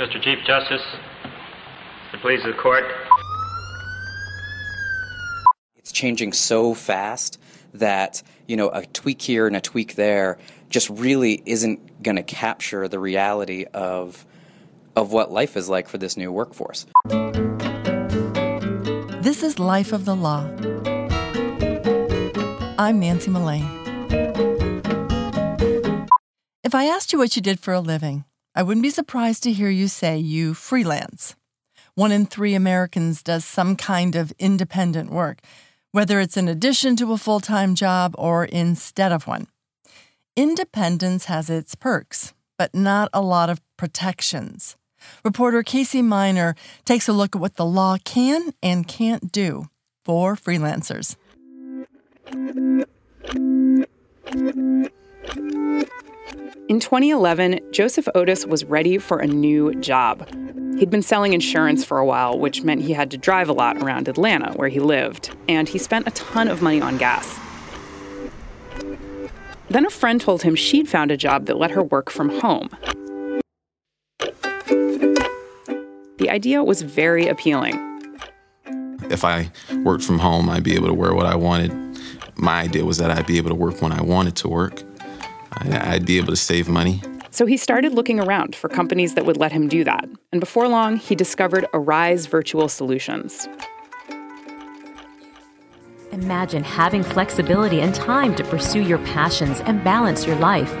Mr. Chief Justice, the pleas of the court. It's changing so fast that, you know, a tweak here and a tweak there just really isn't going to capture the reality of of what life is like for this new workforce. This is Life of the Law. I'm Nancy Mullane. If I asked you what you did for a living, I wouldn't be surprised to hear you say you freelance. One in three Americans does some kind of independent work, whether it's in addition to a full time job or instead of one. Independence has its perks, but not a lot of protections. Reporter Casey Miner takes a look at what the law can and can't do for freelancers. In 2011, Joseph Otis was ready for a new job. He'd been selling insurance for a while, which meant he had to drive a lot around Atlanta, where he lived, and he spent a ton of money on gas. Then a friend told him she'd found a job that let her work from home. The idea was very appealing. If I worked from home, I'd be able to wear what I wanted. My idea was that I'd be able to work when I wanted to work. I'd be able to save money. So he started looking around for companies that would let him do that. And before long, he discovered Arise Virtual Solutions. Imagine having flexibility and time to pursue your passions and balance your life.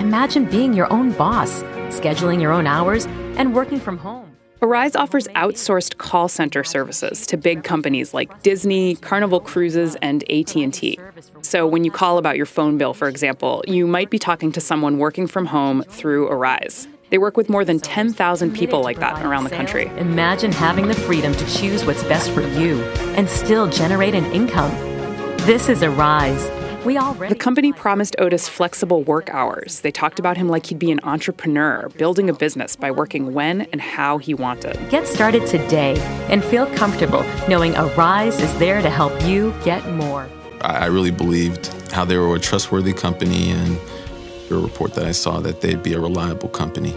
Imagine being your own boss, scheduling your own hours, and working from home. Arise offers outsourced call center services to big companies like Disney, Carnival Cruises, and AT&T. So when you call about your phone bill, for example, you might be talking to someone working from home through Arise. They work with more than 10,000 people like that around the country. Imagine having the freedom to choose what's best for you and still generate an income. This is Arise we already the company promised Otis flexible work hours. They talked about him like he'd be an entrepreneur, building a business by working when and how he wanted. Get started today and feel comfortable knowing Arise is there to help you get more. I really believed how they were a trustworthy company and a report that I saw that they'd be a reliable company.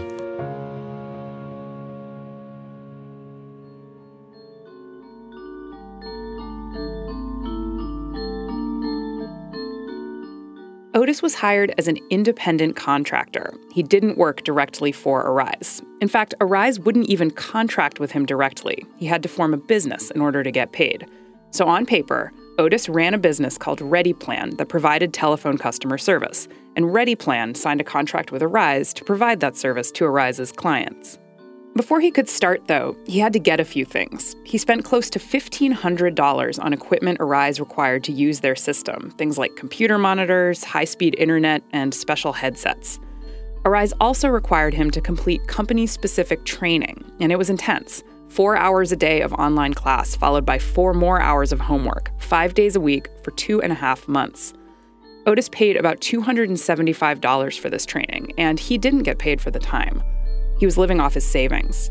Otis was hired as an independent contractor. He didn't work directly for Arise. In fact, Arise wouldn't even contract with him directly. He had to form a business in order to get paid. So, on paper, Otis ran a business called ReadyPlan that provided telephone customer service, and ReadyPlan signed a contract with Arise to provide that service to Arise's clients. Before he could start, though, he had to get a few things. He spent close to $1,500 on equipment Arise required to use their system, things like computer monitors, high speed internet, and special headsets. Arise also required him to complete company specific training, and it was intense. Four hours a day of online class, followed by four more hours of homework, five days a week for two and a half months. Otis paid about $275 for this training, and he didn't get paid for the time. He was living off his savings.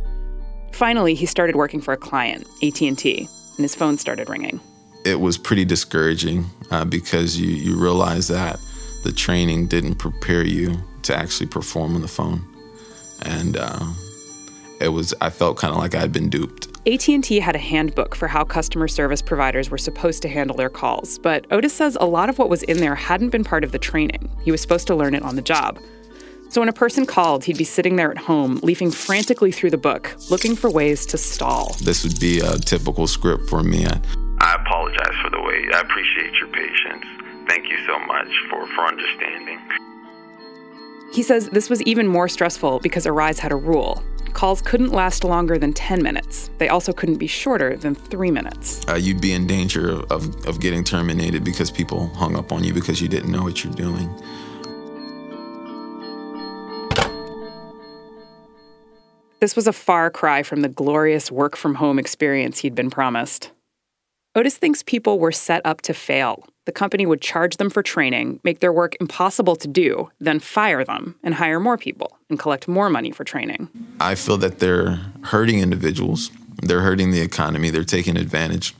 Finally, he started working for a client, AT&T, and his phone started ringing. It was pretty discouraging uh, because you, you realize that the training didn't prepare you to actually perform on the phone. And uh, it was, I felt kind of like I'd been duped. AT&T had a handbook for how customer service providers were supposed to handle their calls, but Otis says a lot of what was in there hadn't been part of the training. He was supposed to learn it on the job. So when a person called, he'd be sitting there at home, leafing frantically through the book, looking for ways to stall. This would be a typical script for me. I apologize for the wait. I appreciate your patience. Thank you so much for, for understanding. He says this was even more stressful because Arise had a rule. Calls couldn't last longer than 10 minutes. They also couldn't be shorter than three minutes. Uh, you'd be in danger of, of getting terminated because people hung up on you because you didn't know what you're doing. This was a far cry from the glorious work from home experience he'd been promised. Otis thinks people were set up to fail. The company would charge them for training, make their work impossible to do, then fire them and hire more people and collect more money for training. I feel that they're hurting individuals, they're hurting the economy, they're taking advantage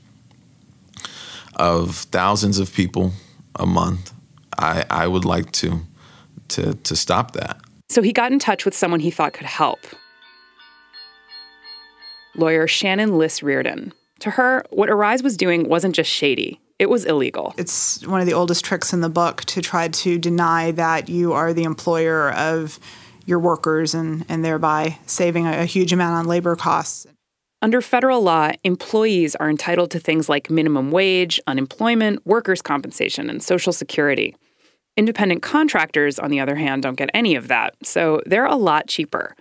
of thousands of people a month. I, I would like to, to, to stop that. So he got in touch with someone he thought could help lawyer Shannon Liss Riordan. To her, what Arise was doing wasn't just shady, it was illegal. It's one of the oldest tricks in the book to try to deny that you are the employer of your workers and, and thereby saving a, a huge amount on labor costs. Under federal law, employees are entitled to things like minimum wage, unemployment, workers' compensation, and Social Security. Independent contractors, on the other hand, don't get any of that, so they're a lot cheaper.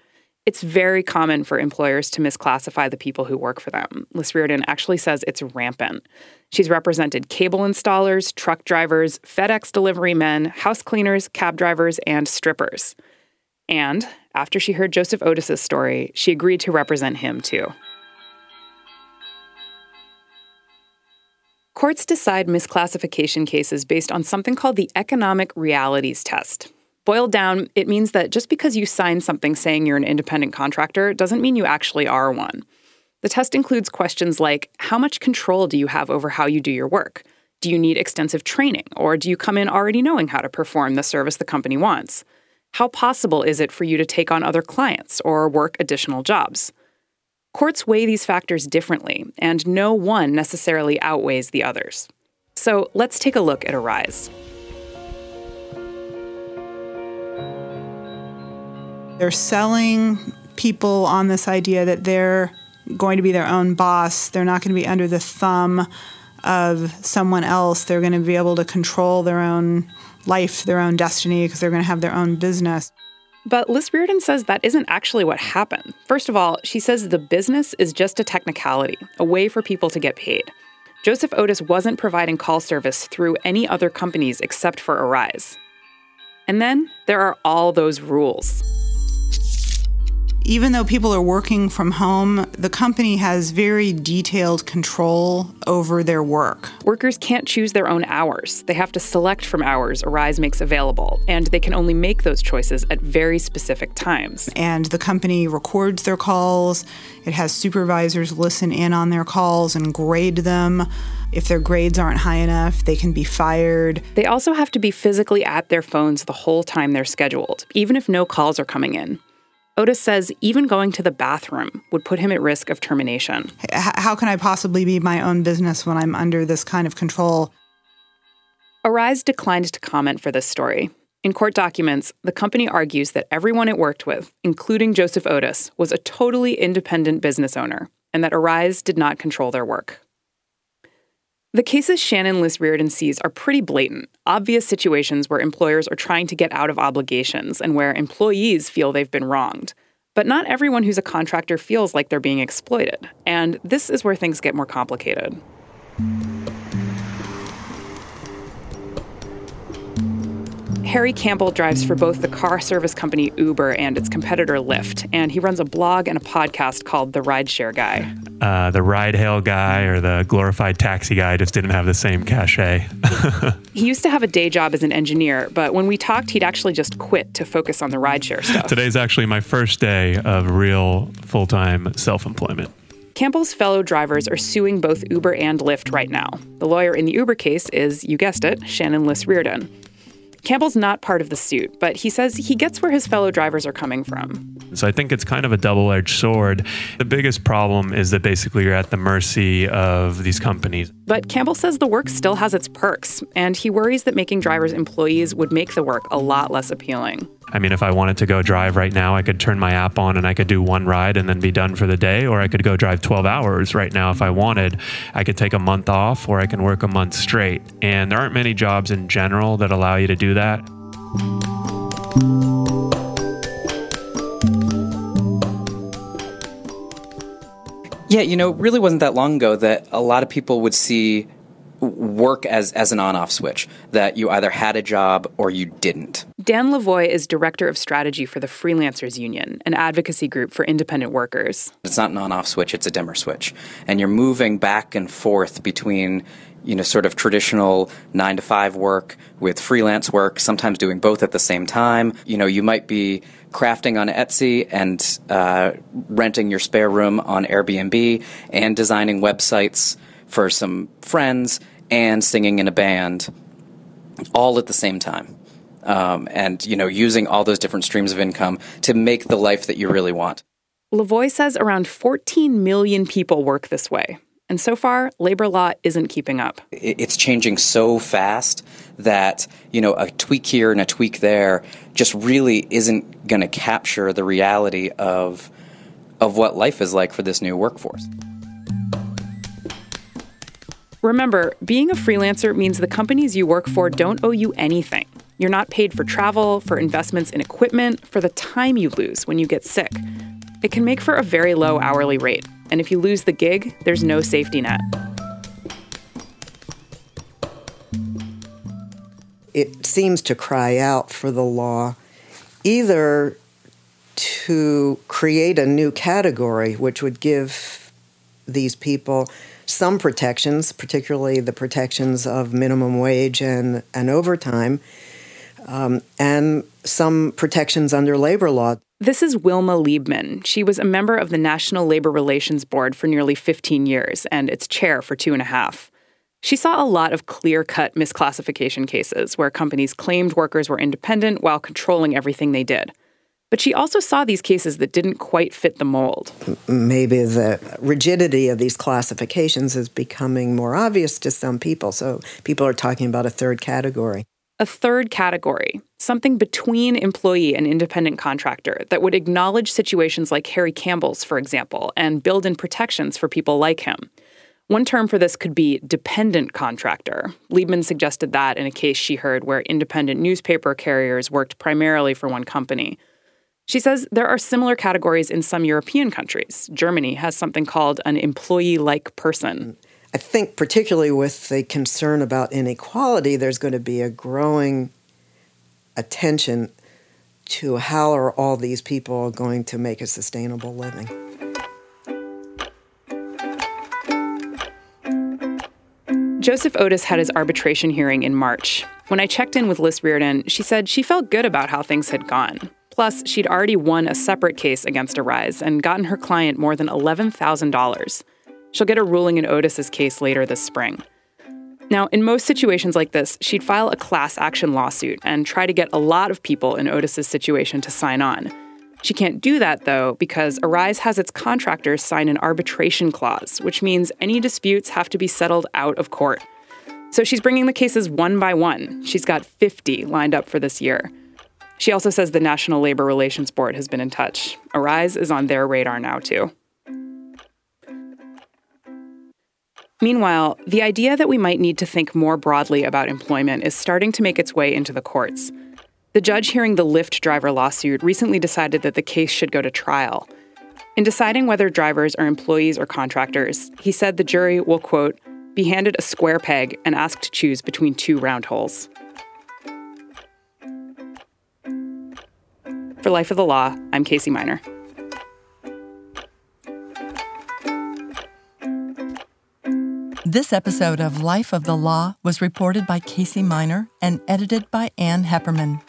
It's very common for employers to misclassify the people who work for them. Liss Riordan actually says it's rampant. She's represented cable installers, truck drivers, FedEx delivery men, house cleaners, cab drivers, and strippers. And after she heard Joseph Otis's story, she agreed to represent him too. Courts decide misclassification cases based on something called the economic realities test. Boiled down, it means that just because you sign something saying you're an independent contractor doesn't mean you actually are one. The test includes questions like How much control do you have over how you do your work? Do you need extensive training, or do you come in already knowing how to perform the service the company wants? How possible is it for you to take on other clients or work additional jobs? Courts weigh these factors differently, and no one necessarily outweighs the others. So let's take a look at Arise. They're selling people on this idea that they're going to be their own boss. They're not going to be under the thumb of someone else. They're going to be able to control their own life, their own destiny, because they're going to have their own business. But Liss Riordan says that isn't actually what happened. First of all, she says the business is just a technicality, a way for people to get paid. Joseph Otis wasn't providing call service through any other companies except for Arise. And then there are all those rules even though people are working from home, the company has very detailed control over their work. Workers can't choose their own hours. They have to select from hours Arise makes available, and they can only make those choices at very specific times. And the company records their calls. It has supervisors listen in on their calls and grade them. If their grades aren't high enough, they can be fired. They also have to be physically at their phones the whole time they're scheduled, even if no calls are coming in. Otis says even going to the bathroom would put him at risk of termination. How can I possibly be my own business when I'm under this kind of control? Arise declined to comment for this story. In court documents, the company argues that everyone it worked with, including Joseph Otis, was a totally independent business owner, and that Arise did not control their work. The cases Shannon Liss Riordan sees are pretty blatant, obvious situations where employers are trying to get out of obligations and where employees feel they've been wronged. But not everyone who's a contractor feels like they're being exploited, and this is where things get more complicated. Harry Campbell drives for both the car service company Uber and its competitor Lyft, and he runs a blog and a podcast called The Rideshare Guy. Uh, the ride hail guy or the glorified taxi guy just didn't have the same cachet. he used to have a day job as an engineer, but when we talked, he'd actually just quit to focus on the rideshare stuff. Today's actually my first day of real full time self employment. Campbell's fellow drivers are suing both Uber and Lyft right now. The lawyer in the Uber case is, you guessed it, Shannon Liss Riordan. Campbell's not part of the suit, but he says he gets where his fellow drivers are coming from. So I think it's kind of a double edged sword. The biggest problem is that basically you're at the mercy of these companies. But Campbell says the work still has its perks, and he worries that making drivers employees would make the work a lot less appealing. I mean, if I wanted to go drive right now, I could turn my app on and I could do one ride and then be done for the day, or I could go drive 12 hours right now if I wanted. I could take a month off or I can work a month straight. And there aren't many jobs in general that allow you to do that. Yeah, you know, it really wasn't that long ago that a lot of people would see work as, as an on off switch, that you either had a job or you didn't. Dan Lavoie is director of strategy for the Freelancers Union, an advocacy group for independent workers. It's not an on off switch, it's a dimmer switch. And you're moving back and forth between you know, sort of traditional nine to five work with freelance work, sometimes doing both at the same time. You know, you might be crafting on Etsy and uh, renting your spare room on Airbnb and designing websites for some friends and singing in a band all at the same time. Um, and, you know, using all those different streams of income to make the life that you really want. Lavoie says around 14 million people work this way. And so far, labor law isn't keeping up. It's changing so fast that, you know, a tweak here and a tweak there just really isn't going to capture the reality of of what life is like for this new workforce. Remember, being a freelancer means the companies you work for don't owe you anything. You're not paid for travel, for investments in equipment, for the time you lose when you get sick. It can make for a very low hourly rate, and if you lose the gig, there's no safety net. It seems to cry out for the law either to create a new category which would give these people some protections, particularly the protections of minimum wage and, and overtime, um, and some protections under labor law. This is Wilma Liebman. She was a member of the National Labor Relations Board for nearly 15 years and its chair for two and a half. She saw a lot of clear cut misclassification cases where companies claimed workers were independent while controlling everything they did. But she also saw these cases that didn't quite fit the mold. Maybe the rigidity of these classifications is becoming more obvious to some people. So people are talking about a third category. A third category, something between employee and independent contractor that would acknowledge situations like Harry Campbell's, for example, and build in protections for people like him. One term for this could be dependent contractor. Liebman suggested that in a case she heard where independent newspaper carriers worked primarily for one company. She says there are similar categories in some European countries. Germany has something called an employee like person. I think, particularly with the concern about inequality, there's going to be a growing attention to how are all these people going to make a sustainable living. Joseph Otis had his arbitration hearing in March. When I checked in with Liss Riordan, she said she felt good about how things had gone. Plus, she'd already won a separate case against Arise and gotten her client more than $11,000. She'll get a ruling in Otis's case later this spring. Now, in most situations like this, she'd file a class action lawsuit and try to get a lot of people in Otis's situation to sign on. She can't do that, though, because Arise has its contractors sign an arbitration clause, which means any disputes have to be settled out of court. So she's bringing the cases one by one. She's got 50 lined up for this year. She also says the National Labor Relations Board has been in touch. Arise is on their radar now, too. Meanwhile, the idea that we might need to think more broadly about employment is starting to make its way into the courts. The judge hearing the Lyft driver lawsuit recently decided that the case should go to trial. In deciding whether drivers are employees or contractors, he said the jury will, quote, be handed a square peg and asked to choose between two round holes. For Life of the Law, I'm Casey Miner. This episode of Life of the Law was reported by Casey Miner and edited by Ann Heppermann.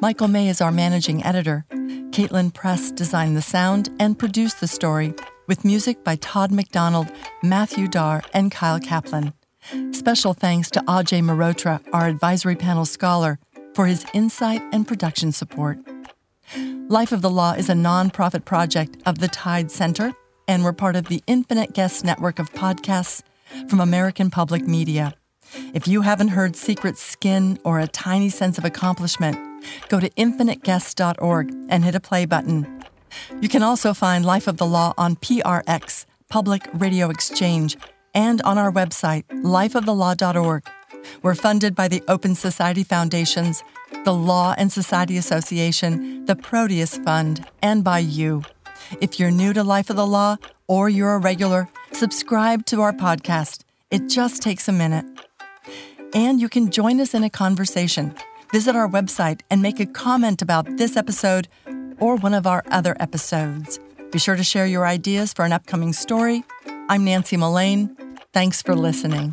Michael May is our managing editor. Caitlin Press designed the sound and produced the story, with music by Todd McDonald, Matthew Dar, and Kyle Kaplan. Special thanks to Ajay Mehrotra, our advisory panel scholar, for his insight and production support. Life of the Law is a nonprofit project of the Tides Center, and we're part of the Infinite Guest network of podcasts from American Public Media. If you haven't heard Secret Skin or A Tiny Sense of Accomplishment, go to infiniteguests.org and hit a play button. You can also find Life of the Law on PRX, Public Radio Exchange, and on our website, lifeofthelaw.org. We're funded by the Open Society Foundations the Law and Society Association, the Proteus Fund, and by you. If you're new to Life of the Law or you're a regular, subscribe to our podcast. It just takes a minute. And you can join us in a conversation. Visit our website and make a comment about this episode or one of our other episodes. Be sure to share your ideas for an upcoming story. I'm Nancy Mullane. Thanks for listening.